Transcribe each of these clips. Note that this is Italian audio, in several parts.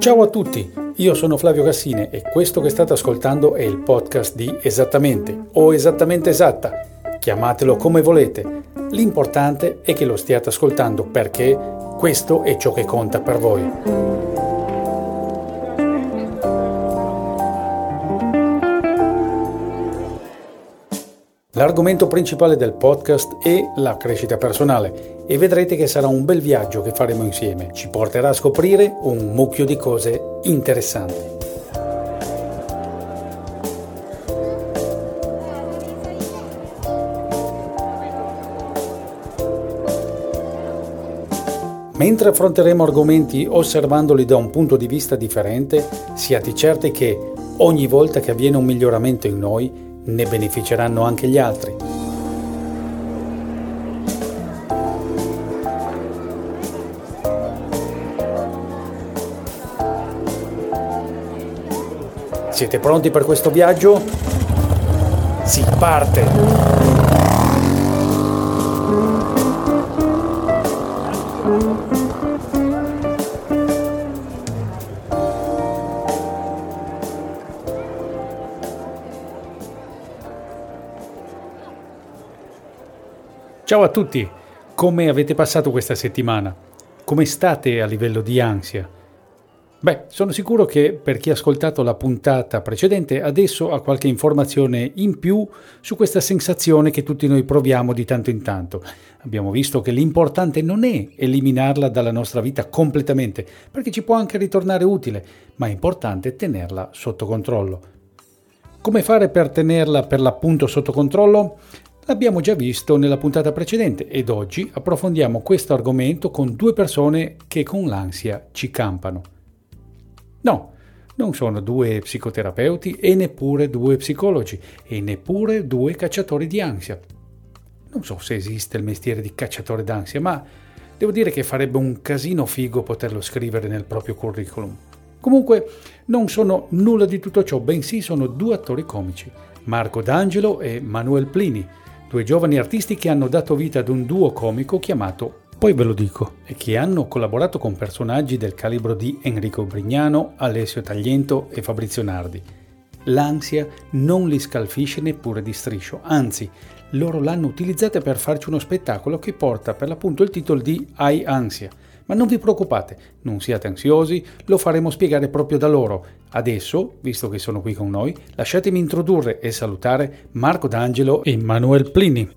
Ciao a tutti, io sono Flavio Cassine e questo che state ascoltando è il podcast di Esattamente o Esattamente Esatta. Chiamatelo come volete. L'importante è che lo stiate ascoltando perché questo è ciò che conta per voi. L'argomento principale del podcast è la crescita personale e vedrete che sarà un bel viaggio che faremo insieme. Ci porterà a scoprire un mucchio di cose interessanti. Mentre affronteremo argomenti osservandoli da un punto di vista differente, siate certi che ogni volta che avviene un miglioramento in noi, ne beneficeranno anche gli altri. Siete pronti per questo viaggio? Si parte! Ciao a tutti, come avete passato questa settimana? Come state a livello di ansia? Beh, sono sicuro che per chi ha ascoltato la puntata precedente adesso ha qualche informazione in più su questa sensazione che tutti noi proviamo di tanto in tanto. Abbiamo visto che l'importante non è eliminarla dalla nostra vita completamente, perché ci può anche ritornare utile, ma è importante tenerla sotto controllo. Come fare per tenerla per l'appunto sotto controllo? L'abbiamo già visto nella puntata precedente ed oggi approfondiamo questo argomento con due persone che con l'ansia ci campano. No, non sono due psicoterapeuti e neppure due psicologi e neppure due cacciatori di ansia. Non so se esiste il mestiere di cacciatore d'ansia, ma devo dire che farebbe un casino figo poterlo scrivere nel proprio curriculum. Comunque non sono nulla di tutto ciò, bensì sono due attori comici, Marco D'Angelo e Manuel Plini, due giovani artisti che hanno dato vita ad un duo comico chiamato Poi ve lo dico, e che hanno collaborato con personaggi del calibro di Enrico Brignano, Alessio Tagliento e Fabrizio Nardi. L'ansia non li scalfisce neppure di striscio, anzi, loro l'hanno utilizzata per farci uno spettacolo che porta per l'appunto il titolo di Hai ansia ma non vi preoccupate, non siate ansiosi, lo faremo spiegare proprio da loro. Adesso, visto che sono qui con noi, lasciatemi introdurre e salutare Marco D'Angelo e Manuel Plini.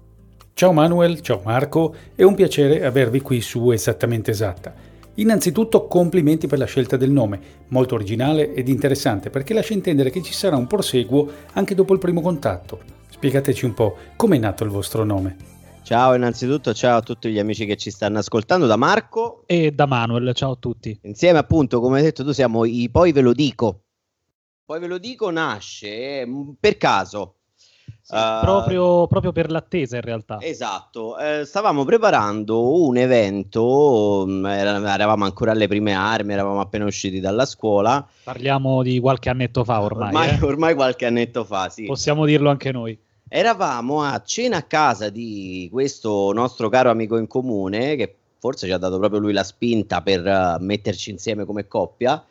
Ciao Manuel, ciao Marco, è un piacere avervi qui su Esattamente Esatta. Innanzitutto complimenti per la scelta del nome, molto originale ed interessante perché lascia intendere che ci sarà un proseguo anche dopo il primo contatto. Spiegateci un po' com'è nato il vostro nome. Ciao innanzitutto, ciao a tutti gli amici che ci stanno ascoltando, da Marco e da Manuel, ciao a tutti. Insieme appunto, come hai detto tu, siamo i Poi ve lo dico. Poi ve lo dico nasce mm, per caso. Sì, uh, proprio, proprio, per l'attesa in realtà. Esatto, uh, stavamo preparando un evento, um, eravamo ancora alle prime armi, eravamo appena usciti dalla scuola. Parliamo di qualche annetto fa ormai. Ormai, eh? ormai qualche annetto fa, sì. Possiamo dirlo anche noi eravamo a cena a casa di questo nostro caro amico in comune, che forse ci ha dato proprio lui la spinta per uh, metterci insieme come coppia.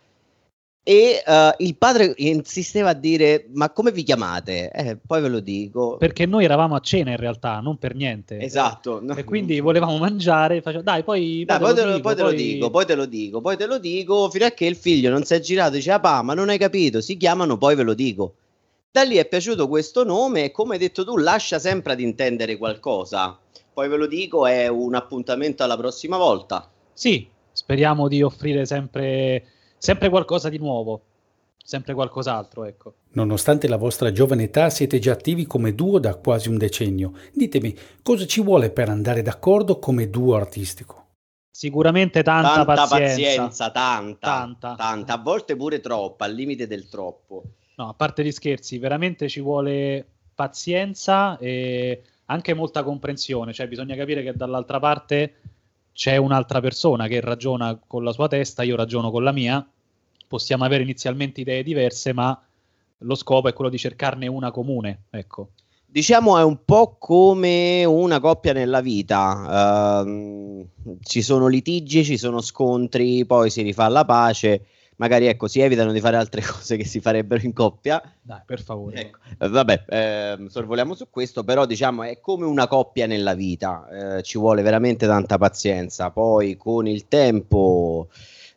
E uh, il padre insisteva a dire: Ma come vi chiamate? Eh, poi ve lo dico. Perché noi eravamo a cena in realtà, non per niente. Esatto. No. E quindi volevamo mangiare. Faccio, Dai, poi, Dai, poi, te, lo, dico, poi te, lo dico, poi te lo dico, poi te lo dico. Fino a che il figlio non si è girato e dice: Ah, ma non hai capito? Si chiamano, poi ve lo dico. Da lì è piaciuto questo nome e come hai detto tu, lascia sempre ad intendere qualcosa. Poi ve lo dico, è un appuntamento alla prossima volta. Sì, speriamo di offrire sempre, sempre qualcosa di nuovo sempre qualcos'altro, ecco. Nonostante la vostra giovane età, siete già attivi come duo da quasi un decennio. Ditemi, cosa ci vuole per andare d'accordo come duo artistico? Sicuramente tanta, tanta pazienza. pazienza tanta, tanta, tanta, a volte pure troppa, al limite del troppo. No, a parte gli scherzi, veramente ci vuole pazienza e anche molta comprensione, cioè bisogna capire che dall'altra parte c'è un'altra persona che ragiona con la sua testa, io ragiono con la mia possiamo avere inizialmente idee diverse, ma lo scopo è quello di cercarne una comune. Ecco. Diciamo è un po' come una coppia nella vita, uh, ci sono litigi, ci sono scontri, poi si rifà la pace, magari ecco, si evitano di fare altre cose che si farebbero in coppia. Dai, per favore. Ecco, eh, vabbè, eh, sorvoliamo su questo, però diciamo è come una coppia nella vita, eh, ci vuole veramente tanta pazienza, poi con il tempo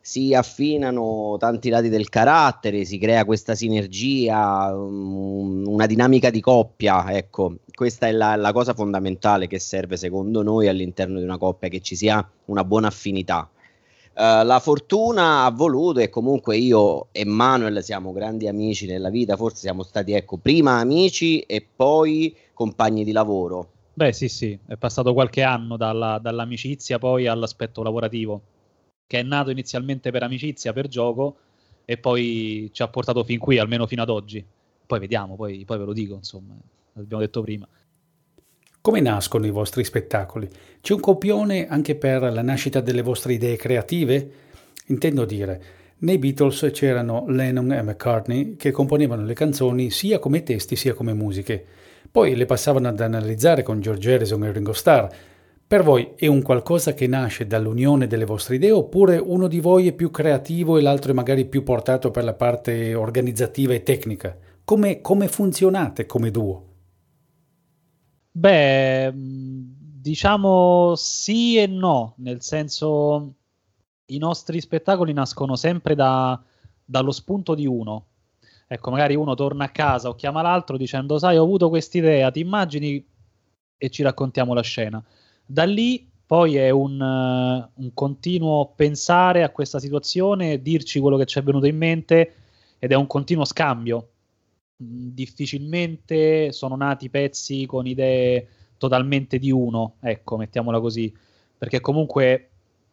si affinano tanti lati del carattere, si crea questa sinergia, um, una dinamica di coppia. Ecco, questa è la, la, cosa fondamentale che serve secondo noi all'interno di una coppia, che ci sia una buona affinità. Uh, la fortuna ha voluto e comunque io e Manuel siamo grandi amici nella vita, forse siamo stati ecco, prima amici e poi compagni di lavoro. Beh sì sì, è passato qualche anno dalla, dall'amicizia poi all'aspetto lavorativo che è nato inizialmente per amicizia, per gioco, e poi ci ha portato fin qui, almeno fino ad oggi. Poi vediamo, poi, poi ve lo dico, insomma, l'abbiamo detto prima. Come nascono i vostri spettacoli? C'è un copione anche per la nascita delle vostre idee creative? Intendo dire, nei Beatles c'erano Lennon e McCartney che componevano le canzoni sia come testi sia come musiche. Poi le passavano ad analizzare con George Harrison e Ringo Starr, per voi è un qualcosa che nasce dall'unione delle vostre idee oppure uno di voi è più creativo e l'altro è magari più portato per la parte organizzativa e tecnica? Come, come funzionate come duo? Beh, diciamo sì e no, nel senso i nostri spettacoli nascono sempre da, dallo spunto di uno. Ecco, magari uno torna a casa o chiama l'altro dicendo, sai, ho avuto quest'idea, ti immagini e ci raccontiamo la scena da lì poi è un, uh, un, continuo pensare a questa situazione, dirci quello che ci è venuto in mente ed è un continuo scambio. Difficilmente sono nati pezzi con idee totalmente di uno, ecco, mettiamola così, perché comunque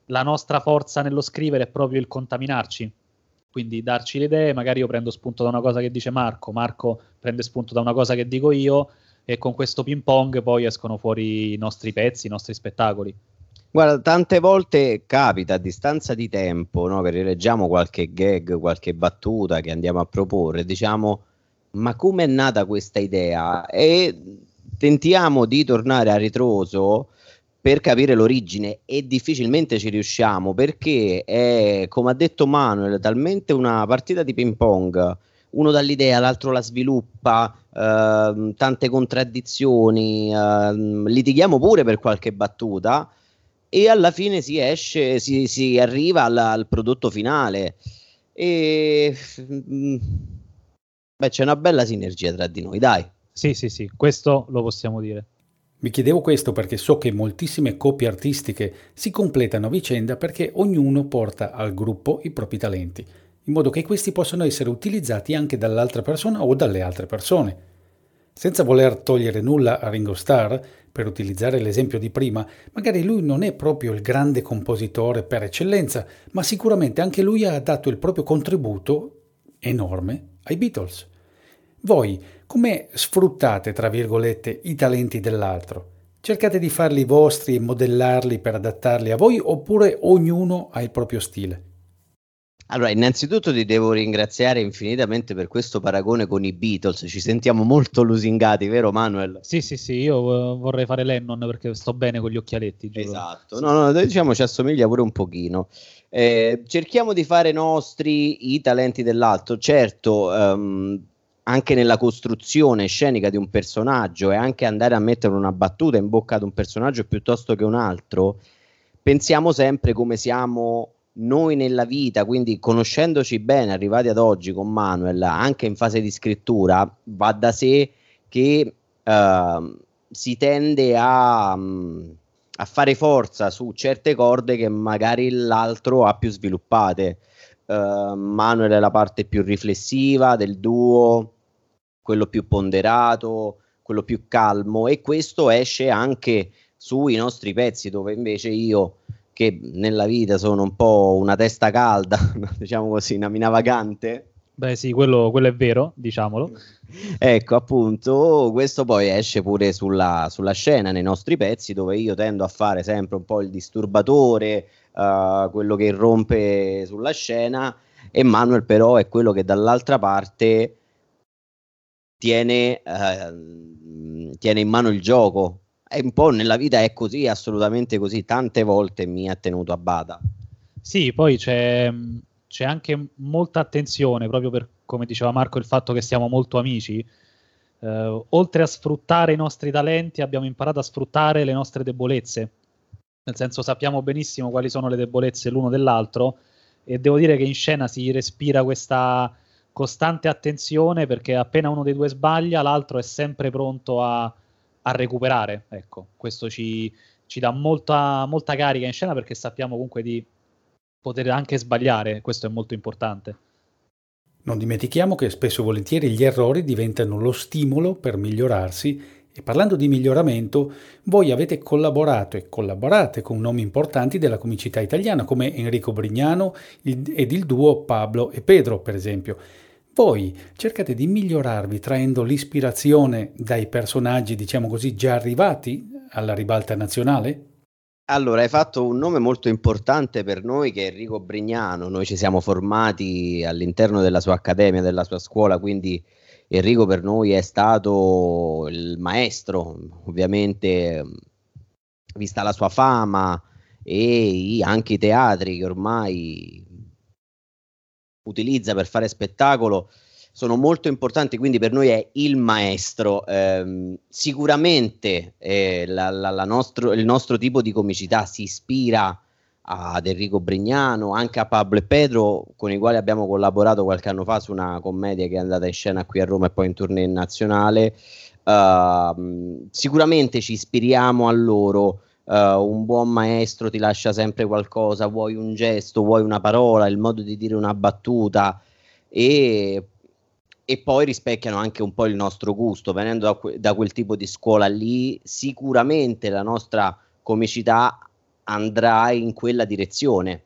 la nostra forza nello scrivere è proprio il contaminarci. Quindi darci le idee, magari io prendo spunto da una cosa che dice Marco, Marco prende spunto da una cosa che dico io e con questo ping pong poi escono fuori i nostri pezzi, i nostri spettacoli. Guarda, tante volte capita a distanza di tempo no, che rileggiamo qualche gag, qualche battuta che andiamo a proporre, diciamo ma come è nata questa idea? E tentiamo di tornare a ritroso per capire l'origine e difficilmente ci riusciamo perché è, come ha detto Manuel, talmente una partita di ping pong uno dà l'idea, l'altro la sviluppa, eh, tante contraddizioni, eh, litighiamo pure per qualche battuta e alla fine si esce, si, si arriva al, al, prodotto finale. E mm, beh, c'è una bella sinergia tra di noi, dai. Sì, sì, sì, questo lo possiamo dire. Vi chiedevo questo perché so che moltissime coppie artistiche si completano a vicenda perché ognuno porta al gruppo i propri talenti in modo che questi possano essere utilizzati anche dall'altra persona o dalle altre persone. Senza voler togliere nulla a Ringo Starr, per utilizzare l'esempio di prima, magari lui non è proprio il grande compositore per eccellenza, ma sicuramente anche lui ha dato il proprio contributo enorme ai Beatles. Voi come sfruttate, tra virgolette, i talenti dell'altro? Cercate di farli vostri e modellarli per adattarli a voi oppure ognuno ha il proprio stile? Allora, innanzitutto ti devo ringraziare infinitamente per questo paragone con i Beatles. Ci sentiamo molto lusingati, vero Manuel? Sì, sì, sì, io uh, vorrei fare Lennon perché sto bene con gli occhialetti. Giuro. Esatto, no, no, diciamo ci assomiglia pure un pochino. Eh, cerchiamo di fare nostri i talenti dell'altro, certo, um, anche nella costruzione scenica di un personaggio e anche andare a mettere una battuta in bocca ad un personaggio piuttosto che un altro, pensiamo sempre come siamo noi nella vita, quindi conoscendoci bene, arrivati ad oggi con Manuel, anche in fase di scrittura, va da sé che uh, si tende a, um, a, fare forza su certe corde che magari l'altro ha più sviluppate. Uh, Manuel è la parte più riflessiva del duo, quello più ponderato, quello più calmo e questo esce anche sui nostri pezzi dove invece io che nella vita sono un po' una testa calda, diciamo così, una mina vagante. Beh sì, quello, quello, è vero, diciamolo. Ecco, appunto, questo poi esce pure sulla, sulla, scena, nei nostri pezzi, dove io tendo a fare sempre un po' il disturbatore, uh, quello che irrompe sulla scena, e Manuel però è quello che dall'altra parte tiene, uh, tiene in mano il gioco, è un po' nella vita è così, assolutamente così, tante volte mi ha tenuto a bada. Sì, poi c'è, c'è anche molta attenzione, proprio per, come diceva Marco, il fatto che siamo molto amici. Eh, oltre a sfruttare i nostri talenti, abbiamo imparato a sfruttare le nostre debolezze. Nel senso, sappiamo benissimo quali sono le debolezze l'uno dell'altro e devo dire che in scena si respira questa costante attenzione perché appena uno dei due sbaglia, l'altro è sempre pronto a, a recuperare. Ecco, questo ci, ci dà molta, molta carica in scena perché sappiamo comunque di poter anche sbagliare, questo è molto importante. Non dimentichiamo che spesso e volentieri gli errori diventano lo stimolo per migliorarsi e parlando di miglioramento, voi avete collaborato e collaborate con nomi importanti della comicità italiana come Enrico Brignano ed il duo Pablo e Pedro, per esempio. Voi cercate di migliorarvi traendo l'ispirazione dai personaggi, diciamo così, già arrivati alla ribalta nazionale? Allora, hai fatto un nome molto importante per noi che è Enrico Brignano. Noi ci siamo formati all'interno della sua accademia, della sua scuola, quindi Enrico per noi è stato il maestro, ovviamente vista la sua fama e anche i teatri che ormai utilizza per fare spettacolo sono molto importanti, quindi per noi è il maestro. Eh, sicuramente eh, la, la, la nostro, il nostro tipo di comicità si ispira ad Enrico Brignano, anche a Pablo e Pedro, con i quali abbiamo collaborato qualche anno fa su una commedia che è andata in scena qui a Roma e poi in tournée nazionale. Uh, sicuramente ci ispiriamo a loro uh, un buon maestro ti lascia sempre qualcosa, vuoi un gesto, vuoi una parola, il modo di dire una battuta e, e poi rispecchiano anche un po' il nostro gusto, venendo da, da quel tipo di scuola lì, sicuramente la nostra comicità andrà in quella direzione.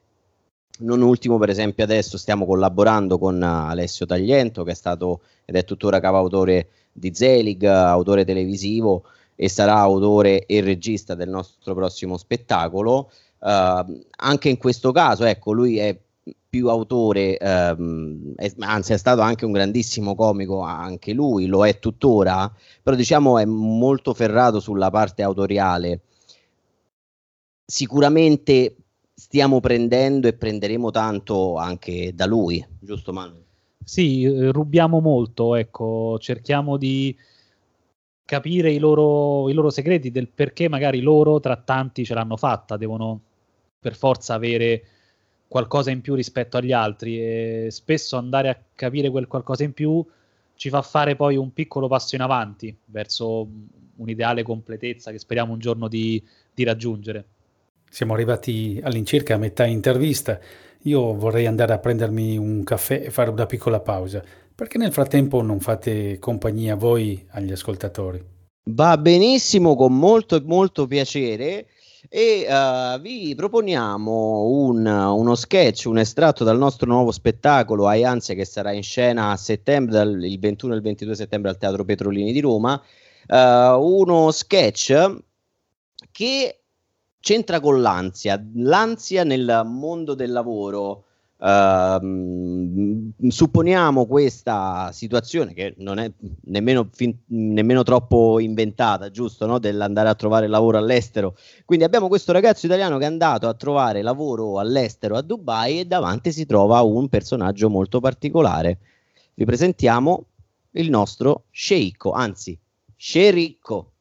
Non ultimo, per esempio, adesso stiamo collaborando con Alessio Tagliento, che è stato ed è tuttora capoautore di Zelig, autore televisivo, e sarà autore e regista del nostro prossimo spettacolo. Uh, anche in questo caso, ecco, lui è più autore, um, è, anzi è stato anche un grandissimo comico, anche lui lo è tuttora, però diciamo è molto ferrato sulla parte autoriale. Sicuramente stiamo prendendo e prenderemo tanto anche da lui, giusto Manuel? Sì, eh, rubiamo molto, ecco, cerchiamo di capire i loro, i loro segreti del perché magari loro tra tanti ce l'hanno fatta, devono per forza avere qualcosa in più rispetto agli altri e spesso andare a capire quel qualcosa in più ci fa fare poi un piccolo passo in avanti verso un'ideale completezza che speriamo un giorno di, di raggiungere. Siamo arrivati all'incirca a metà intervista. Io vorrei andare a prendermi un caffè e fare una piccola pausa. Perché nel frattempo non fate compagnia voi agli ascoltatori? Va benissimo, con molto molto piacere e uh, vi proponiamo un, uno sketch, un estratto dal nostro nuovo spettacolo Ai Ansia che sarà in scena a settembre, il 21 e il 22 settembre al Teatro Petrolini di Roma. Uh, uno sketch che c'entra con l'ansia, l'ansia nel mondo del lavoro Uh, supponiamo questa situazione che non è nemmeno, fin, nemmeno troppo inventata, giusto? No? Dell'andare a trovare lavoro all'estero. Quindi abbiamo questo ragazzo italiano che è andato a trovare lavoro all'estero a Dubai e davanti si trova un personaggio molto particolare. Vi presentiamo il nostro sceicco, anzi, scericco.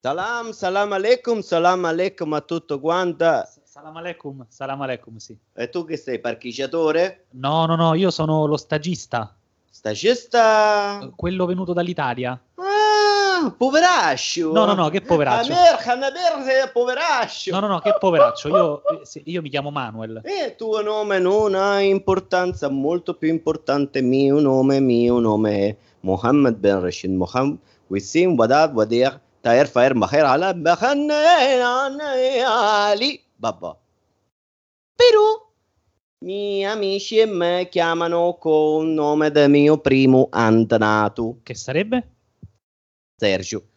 Salam, salam alaikum, salam alaikum a tutto quanto. Salam alaikum, salam alaikum, sì. E tu che sei, parcheggiatore? No, no, no, io sono lo stagista. Stagista? Quello venuto dall'Italia. Ah, poveraccio. No, no, no, che poveraccio. America, America, poveraccio. No, no, no, che poveraccio. Io, io mi chiamo Manuel. E il tuo nome non ha importanza, molto più importante mio nome, mio nome è Mohammed Ben Rashid Mohammed. Wissim Wadad Wadir. Taer Faer Maher Ala Ali. Babba. Però i miei amici e me chiamano con il nome del mio primo antenato. Che sarebbe? Sergio.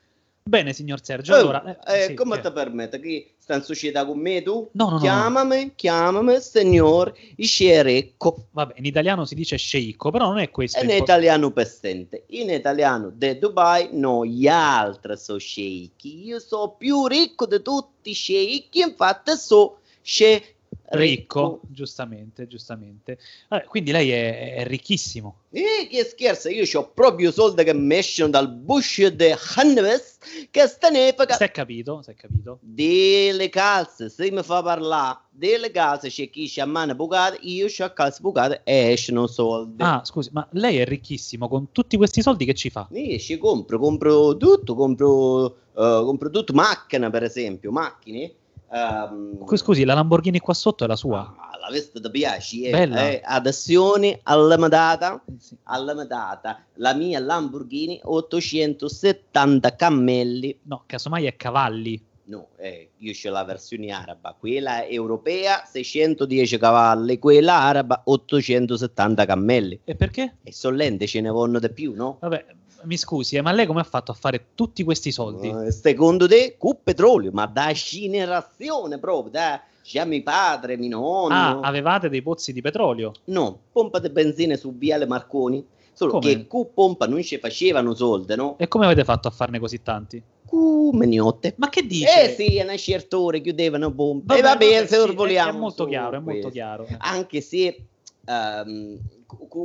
Bene, signor Sergio. Allora, eh, eh, sì, come ti permette? Che sta in società con me tu? No, no, chiamami, no. chiamami, signor Scerecco. Vabbè, in italiano si dice sceicco, però non è questo. È in italiano pestente. In italiano de Dubai, no, gli altri sono sceicchi. Io sono più ricco di tutti i sceicchi, infatti so sceicco ricco, giustamente, giustamente. Allora, quindi lei è, è ricchissimo. Eh, che scherzo, io ho proprio soldi che mi escono dal bush di Hanves che sta nefaca. Si è capito, si è capito. Delle calze, se mi fa parlare, delle calze c'è chi c'ha mano bucate, io ho calze bucate e escono soldi. Ah, scusi, ma lei è ricchissimo, con tutti questi soldi che ci fa? Io ci compro, compro tutto, compro, uh, compro tutto, macchina per esempio, macchine. Um, Scusi, la Lamborghini qua sotto è la sua? Ah, la ti piace, eh? Bella. Eh, azioni alla medata, sì. alla medata, la mia Lamborghini 870 cammelli. No, casomai è cavalli. No, eh, io c'ho la versione araba, quella europea 610 cavalli, quella araba 870 cammelli. E perché? E sollente ce ne vanno di più, no? Vabbè, mi scusi, eh, ma lei come ha fatto a fare tutti questi soldi? Uh, secondo te, con petrolio, ma da generazione proprio, da già mio padre, mio nonno. Ah, avevate dei pozzi di petrolio? No, pompa di benzina su Viale Marconi. Solo come? che con pompa non ci facevano soldi, no? E come avete fatto a farne così tanti? Come niotte. Ma che dice? Eh sì, è una certa ora chiudevano pompa. e va bene, se sì, vogliamo. È molto chiaro, è molto chiaro. Anche se... Um,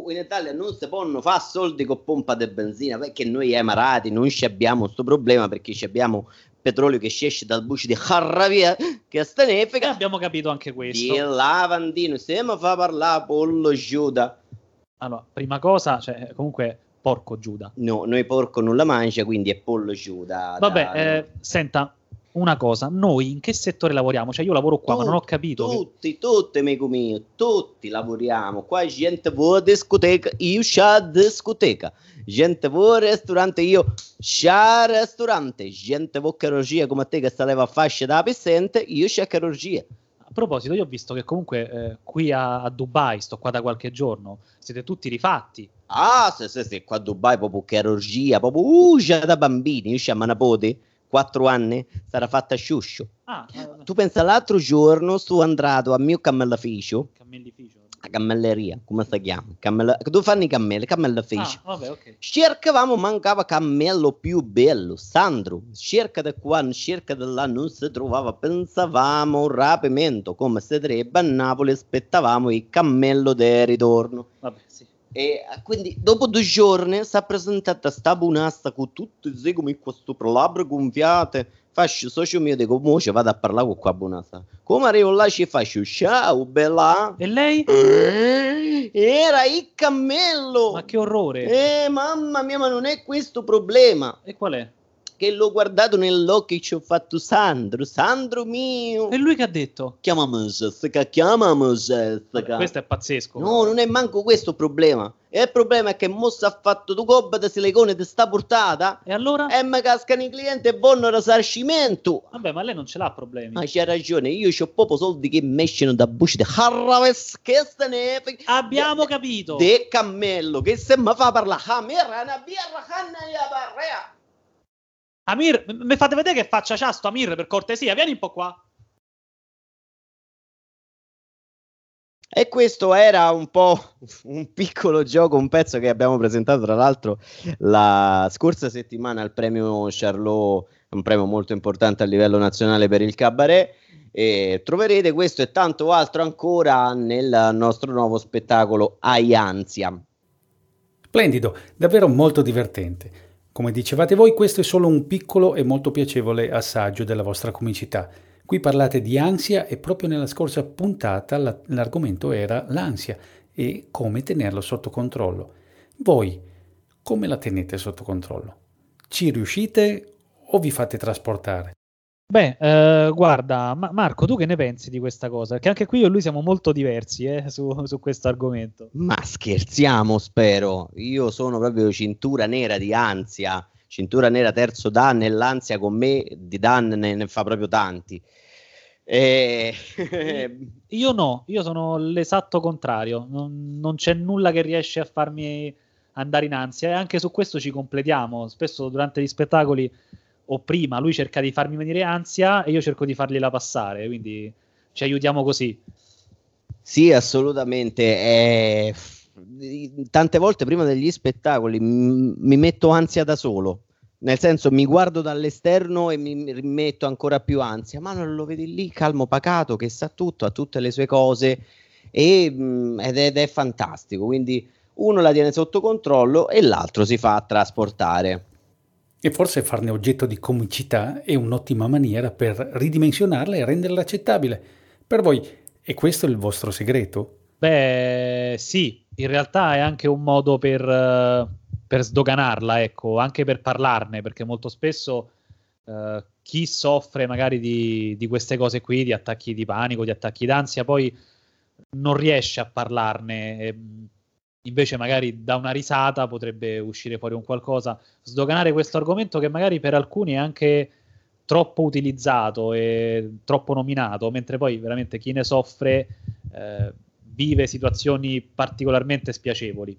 in Italia non si possono fare soldi con pompa di benzina perché noi emarati non abbiamo questo problema perché abbiamo petrolio che esce dal buco di Harravia che sta nefica eh, abbiamo capito anche questo. Il lavandino se mi fa parlare pollo Giuda. Allora prima cosa cioè comunque porco Giuda. No noi porco non la mangia quindi è pollo Giuda vabbè da, eh, senta una cosa, noi in che settore lavoriamo? Cioè io lavoro qua, tutti, ma non ho capito. Tutti, che... tutti, amico mio, tutti lavoriamo. Qua gente vuole discoteca, io c'ho discoteca. Gente vuole ristorante, io c'ho ristorante. Gente vuole chirurgia come te che sta leva fascia da pissente, io c'ho chirurgia. A proposito, io ho visto che comunque eh, qui a, a, Dubai, sto qua da qualche giorno, siete tutti rifatti. Ah, se, se, se qua a Dubai proprio chirurgia, proprio uh, da bambini, io c'ho una nipote quattro anni sarà fatta sciuscio. Ah, eh, tu pensa l'altro giorno sto andato a mio cammellificio. Cammellificio? A cammelleria, come si chiama? Cammell- dove fanno i cammelli? Cammellificio. Ah, vabbè, ok. Cercavamo, mancava cammello più bello, Sandro. Cerca da qua, cerca da là, non si trovava. Pensavamo un rapimento, come si direbbe a Napoli, aspettavamo il cammello del ritorno. Vabbè, sì. E quindi dopo due giorni si è presentata sta bunassa con tutti i come questo labbra gonfiate. Faccio socio mio, dico, mo ci vado a parlare con qua bunassa. Come arrivo là ci faccio, ciao bella. E lei? Eh, era il cammello. Ma che orrore. Eh, mamma mia, ma non è questo problema. E qual è? Che l'ho guardato nell'occhio e ci ho fatto Sandro, Sandro mio. E lui che ha detto? Chiamami Jessica, chiamami Jessica. Questo è pazzesco. No, non è manco questo il problema. E il problema è che Mossa ha fatto tu gobba di silicone di sta portata. E allora? E mi cascano i clienti e vogliono risarcimento. Vabbè, ma lei non ce l'ha problemi. Ma c'ha ragione, io ho proprio soldi che mi escono da bucce di Harraves, che se ne Abbiamo capito. De cammello, che se mi fa parlare, ah, mira, una birra, canna, ya barrea. Amir, mi fate vedere che faccia c'ha sto Amir per cortesia, vieni un po' qua. E questo era un po' un piccolo gioco, un pezzo che abbiamo presentato tra l'altro la scorsa settimana al premio Charlot, un premio molto importante a livello nazionale per il cabaret. E troverete questo e tanto altro ancora nel nostro nuovo spettacolo Aianzia. Splendido, davvero molto divertente. Come dicevate voi, questo è solo un piccolo e molto piacevole assaggio della vostra comicità. Qui parlate di ansia e proprio nella scorsa puntata l'argomento era l'ansia e come tenerlo sotto controllo. Voi come la tenete sotto controllo? Ci riuscite o vi fate trasportare? Beh, eh, guarda, Ma- Marco, tu che ne pensi di questa cosa? Perché anche qui io e lui siamo molto diversi eh, su, su questo argomento. Ma scherziamo, spero. Io sono proprio cintura nera di ansia, cintura nera terzo Dan e l'ansia con me di Dan ne, ne fa proprio tanti. E... io no, io sono l'esatto contrario, non, non, c'è nulla che riesce a farmi andare in ansia e anche su questo ci completiamo. Spesso durante gli spettacoli o prima lui cerca di farmi venire ansia e io cerco di fargliela passare, quindi ci aiutiamo così. Sì, assolutamente. Eh, tante volte prima degli spettacoli m- mi metto ansia da solo nel senso, mi guardo dall'esterno e mi rimetto ancora più ansia. Ma non lo vedi lì, calmo, pacato, che sa tutto, ha tutte le sue cose e, mh, mm, ed, è, ed è fantastico. Quindi uno la tiene sotto controllo e l'altro si fa trasportare. E forse farne oggetto di comicità è un'ottima maniera per ridimensionarla e renderla accettabile. Per voi è questo il vostro segreto? Beh, sì, in realtà è anche un modo per... Uh per sdoganarla, ecco, anche per parlarne, perché molto spesso eh, chi soffre magari di, di, queste cose qui, di attacchi di panico, di attacchi d'ansia, poi non riesce a parlarne. Invece magari da una risata potrebbe uscire fuori un qualcosa, sdoganare questo argomento che magari per alcuni è anche troppo utilizzato e troppo nominato, mentre poi veramente chi ne soffre eh, vive situazioni particolarmente spiacevoli.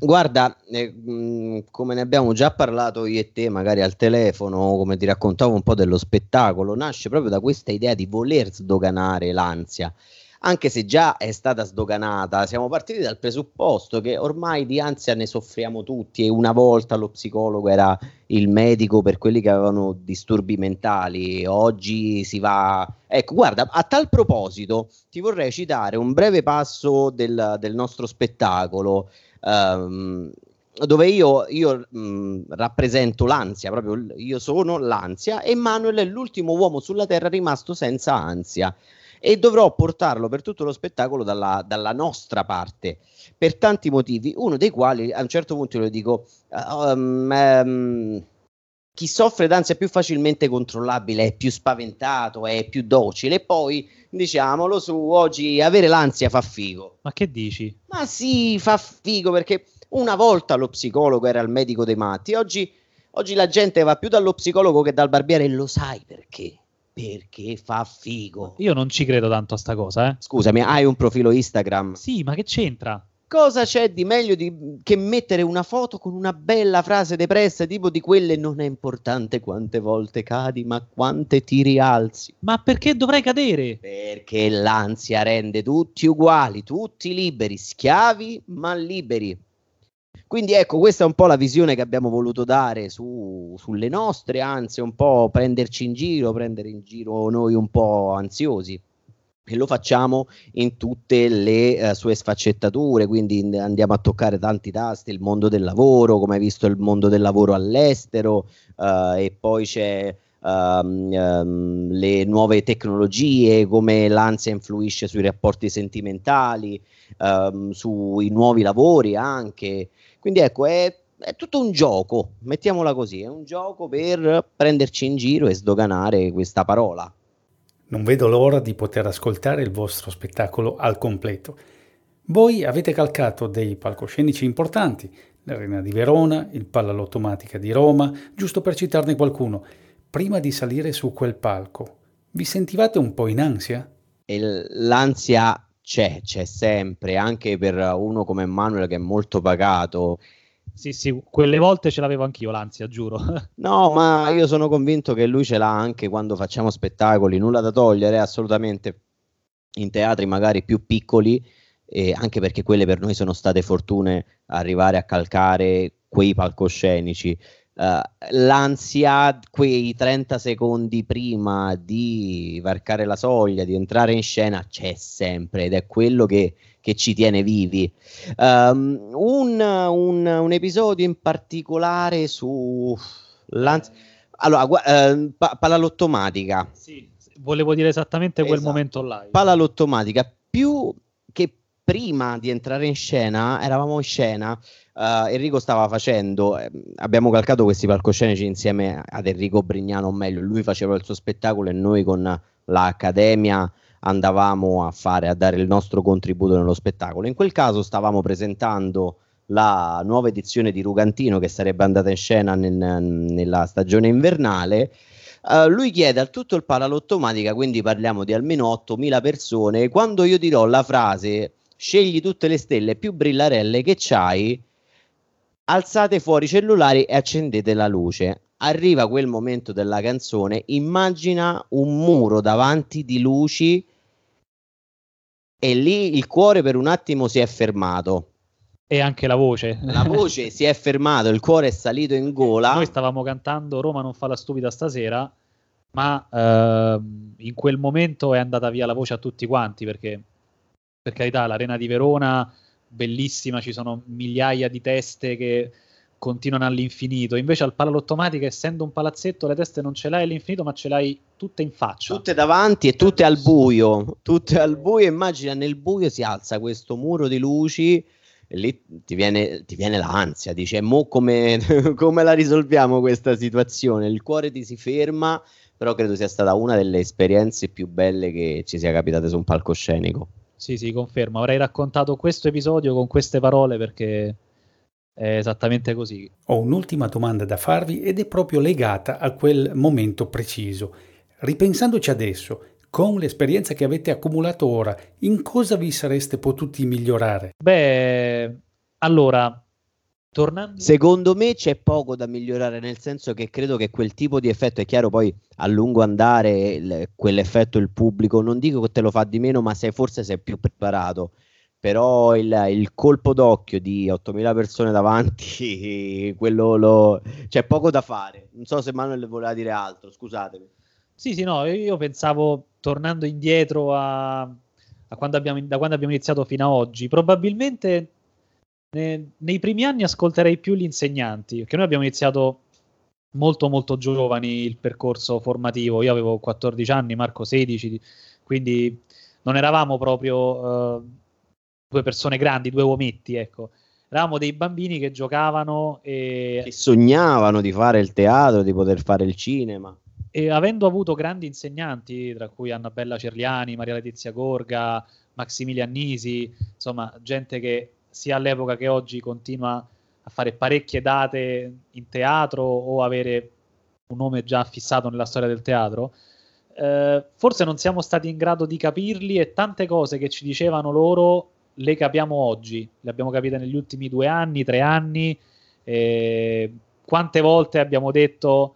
Guarda, eh, mh, come ne abbiamo già parlato io e te, magari al telefono, come ti raccontavo un po' dello spettacolo, nasce proprio da questa idea di voler sdoganare l'ansia, anche se già è stata sdoganata. Siamo partiti dal presupposto che ormai di ansia ne soffriamo tutti e una volta lo psicologo era il medico per quelli che avevano disturbi mentali, oggi si va... Ecco, guarda, a tal proposito ti vorrei citare un breve passo del, del nostro spettacolo um, dove io, io mh, rappresento l'ansia, proprio io sono l'ansia e Manuel è l'ultimo uomo sulla Terra rimasto senza ansia e dovrò portarlo per tutto lo spettacolo dalla, dalla, nostra parte per tanti motivi, uno dei quali a un certo punto io dico um, um, chi soffre d'ansia è più facilmente controllabile, è più spaventato, è più docile e poi diciamolo su oggi avere l'ansia fa figo. Ma che dici? Ma sì, fa figo perché una volta lo psicologo era il medico dei matti, oggi, oggi la gente va più dallo psicologo che dal barbiere e lo sai perché? Perché fa figo. Io non ci credo tanto a sta cosa, eh. Scusami, hai un profilo Instagram? Sì, ma che c'entra? Cosa c'è di meglio di, che mettere una foto con una bella frase depressa, tipo di quelle non è importante quante volte cadi, ma quante ti rialzi? Ma perché dovrei cadere? Perché l'ansia rende tutti uguali, tutti liberi, schiavi ma liberi. Quindi ecco, questa è un po' la visione che abbiamo voluto dare su, sulle nostre ansie, un po' prenderci in giro, prendere in giro noi un po' ansiosi e lo facciamo in tutte le uh, sue sfaccettature, quindi in, andiamo a toccare tanti tasti, il mondo del lavoro, come hai visto il mondo del lavoro all'estero uh, e poi c'è um, um, le nuove tecnologie, come l'ansia influisce sui rapporti sentimentali, um, sui nuovi lavori anche. Quindi ecco, è, è tutto un gioco, mettiamola così, è un gioco per prenderci in giro e sdoganare questa parola. Non vedo l'ora di poter ascoltare il vostro spettacolo al completo. Voi avete calcato dei palcoscenici importanti, l'Arena di Verona, il Pallalottomatica di Roma, giusto per citarne qualcuno. Prima di salire su quel palco, vi sentivate un po' in ansia? l'ansia c'è, c'è sempre, anche per uno come Emanuele che è molto pagato sì, sì, quelle volte ce l'avevo anch'io l'ansia, giuro. No, ma io sono convinto che lui ce l'ha anche quando facciamo spettacoli, nulla da togliere, assolutamente. in teatri magari più piccoli, eh, anche perché quelle per noi sono state fortune arrivare a calcare quei palcoscenici. Uh, l'ansia, quei 30 secondi prima di varcare la soglia, di entrare in scena, c'è sempre ed è quello che, che ci tiene vivi. Um, un, un, un, episodio in particolare su l'ansia. Allora, uh, pa- palalottomatica. Sì, volevo dire esattamente quel esatto. momento là. Palalottomatica, più che prima di entrare in scena, eravamo in scena Uh, Enrico stava facendo, eh, abbiamo calcato questi palcoscenici insieme ad Enrico Brignano, o meglio, lui faceva il suo spettacolo e noi con l'Accademia andavamo a fare, a dare il nostro contributo nello spettacolo. In quel caso stavamo presentando la nuova edizione di Rugantino che sarebbe andata in scena nel, nella stagione invernale. Uh, lui chiede a tutto il Paralottomatica, quindi parliamo di almeno 8.000 persone. Quando io dirò la frase scegli tutte le stelle più brillarelle che c'hai, alzate fuori i cellulari e accendete la luce. Arriva quel momento della canzone, immagina un muro davanti di luci e lì il cuore per un attimo si è fermato. E anche la voce. La voce si è fermata, il cuore è salito in gola. Noi stavamo cantando Roma non fa la stupida stasera, ma eh, in quel momento è andata via la voce a tutti quanti perché, per carità, l'Arena di Verona bellissima, ci sono migliaia di teste che continuano all'infinito. Invece al Palalottomatica, essendo un palazzetto, le teste non ce l'hai all'infinito, ma ce l'hai tutte in faccia. Tutte davanti e tutte al buio. Tutte al buio. Immagina nel buio si alza questo muro di luci. E lì ti viene, ti viene l'ansia, dice: Mo come, come la risolviamo questa situazione? Il cuore ti si ferma, però credo sia stata una delle esperienze più belle che ci sia capitate su un palcoscenico. Sì, sì, confermo. Avrei raccontato questo episodio con queste parole perché è esattamente così. Ho un'ultima domanda da farvi ed è proprio legata a quel momento preciso. Ripensandoci adesso, con l'esperienza che avete accumulato ora, in cosa vi sareste potuti migliorare? Beh, allora, Tornando... Secondo me c'è poco da migliorare, nel senso che credo che quel tipo di effetto, è chiaro poi a lungo andare il, quell'effetto il pubblico, non dico che te lo fa di meno, ma sei, forse sei più preparato. Però il, il colpo d'occhio di 8.000 persone davanti, quello lo... c'è poco da fare. Non so se Manuel voleva dire altro, scusatemi. Sì, sì, no, io pensavo, tornando indietro a, a quando abbiamo, da quando abbiamo iniziato fino ad oggi, probabilmente ne, nei primi anni ascolterei più gli insegnanti, perché noi abbiamo iniziato molto molto giovani il percorso formativo. Io avevo 14 anni, Marco 16, quindi non eravamo proprio uh, due persone grandi, due uometti, ecco. Eravamo dei bambini che giocavano e che sognavano di fare il teatro, di poter fare il cinema. E avendo avuto grandi insegnanti, tra cui Annabella Cerliani, Maria Letizia Gorga, Maximilian Nisi, insomma, gente che sia all'epoca che oggi continua a fare parecchie date in teatro o avere un nome già fissato nella storia del teatro, eh, forse non siamo stati in grado di capirli e tante cose che ci dicevano loro le capiamo oggi, le abbiamo capite negli ultimi due anni, tre anni. Eh, quante volte abbiamo detto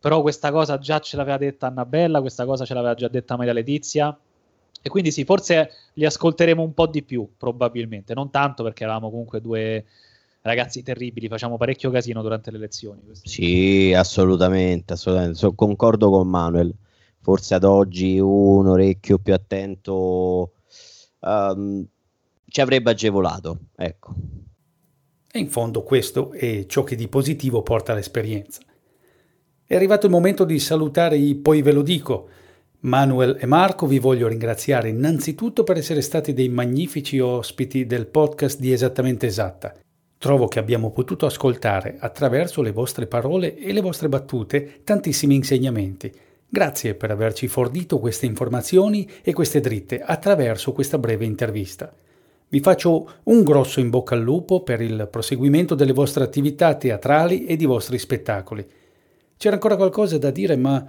però questa cosa già ce l'aveva detta Annabella, questa cosa ce l'aveva già detta Maria Letizia e quindi sì, forse li ascolteremo un po' di più, probabilmente. Non tanto perché eravamo comunque due ragazzi terribili, facciamo parecchio casino durante le lezioni. Sì, assolutamente, assolutamente. So, concordo con Manuel. Forse ad oggi un orecchio più attento um, ci avrebbe agevolato. Ecco. E in fondo questo è ciò che di positivo porta l'esperienza. È arrivato il momento di salutare i poi ve lo dico Manuel e Marco vi voglio ringraziare innanzitutto per essere stati dei magnifici ospiti del podcast di Esattamente Esatta. Trovo che abbiamo potuto ascoltare attraverso le vostre parole e le vostre battute tantissimi insegnamenti. Grazie per averci fornito queste informazioni e queste dritte attraverso questa breve intervista. Vi faccio un grosso in bocca al lupo per il proseguimento delle vostre attività teatrali e di vostri spettacoli. C'era ancora qualcosa da dire, ma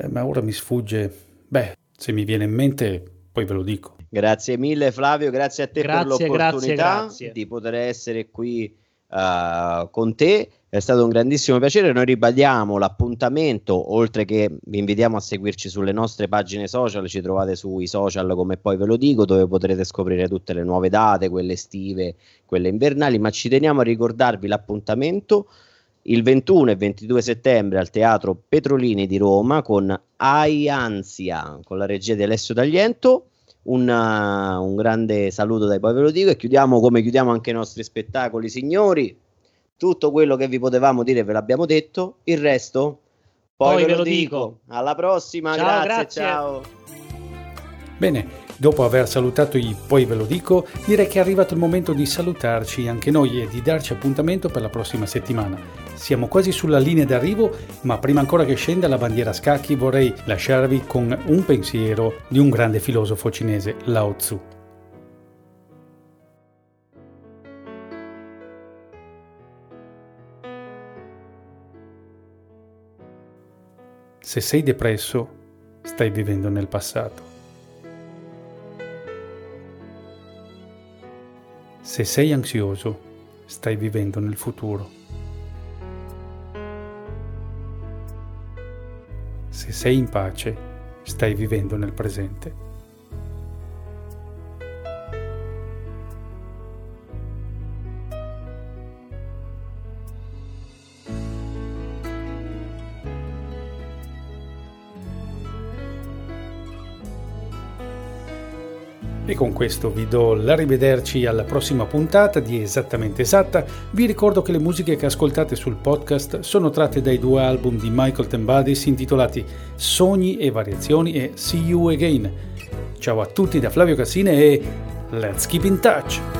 eh, ma ora mi sfugge. Beh, se mi viene in mente, poi ve lo dico. Grazie mille Flavio, grazie a te grazie, per l'opportunità grazie, grazie. di poter essere qui uh, con te. È stato un grandissimo piacere. Noi ribadiamo l'appuntamento, oltre che vi invitiamo a seguirci sulle nostre pagine social, ci trovate sui social come poi ve lo dico, dove potrete scoprire tutte le nuove date, quelle estive, quelle invernali, ma ci teniamo a ricordarvi l'appuntamento il 21 e 22 settembre al Teatro Petrolini di Roma con Ai Ansia, con la regia di Alessio Tagliento. Un, uh, un grande saluto dai poi ve lo dico e chiudiamo come chiudiamo anche i nostri spettacoli, signori tutto quello che vi potevamo dire ve l'abbiamo detto, il resto poi, poi ve, ve, lo dico. dico. Alla prossima, ciao, grazie, grazie, ciao. Bene, dopo aver salutato i poi ve lo dico, direi che è arrivato il momento di salutarci anche noi e di darci appuntamento per la prossima settimana. Siamo quasi sulla linea d'arrivo, ma prima ancora che scenda la bandiera a scacchi vorrei lasciarvi con un pensiero di un grande filosofo cinese, Lao Tzu. Se sei depresso, stai vivendo nel passato. Se sei ansioso, stai vivendo nel futuro. Se sei in pace, stai vivendo nel presente. E con questo vi do l'arrivederci alla prossima puntata di Esattamente Esatta. Vi ricordo che le musiche che ascoltate sul podcast sono tratte dai due album di Michael Tembadis intitolati Sogni e Variazioni e See You Again. Ciao a tutti da Flavio Cassine e let's keep in touch!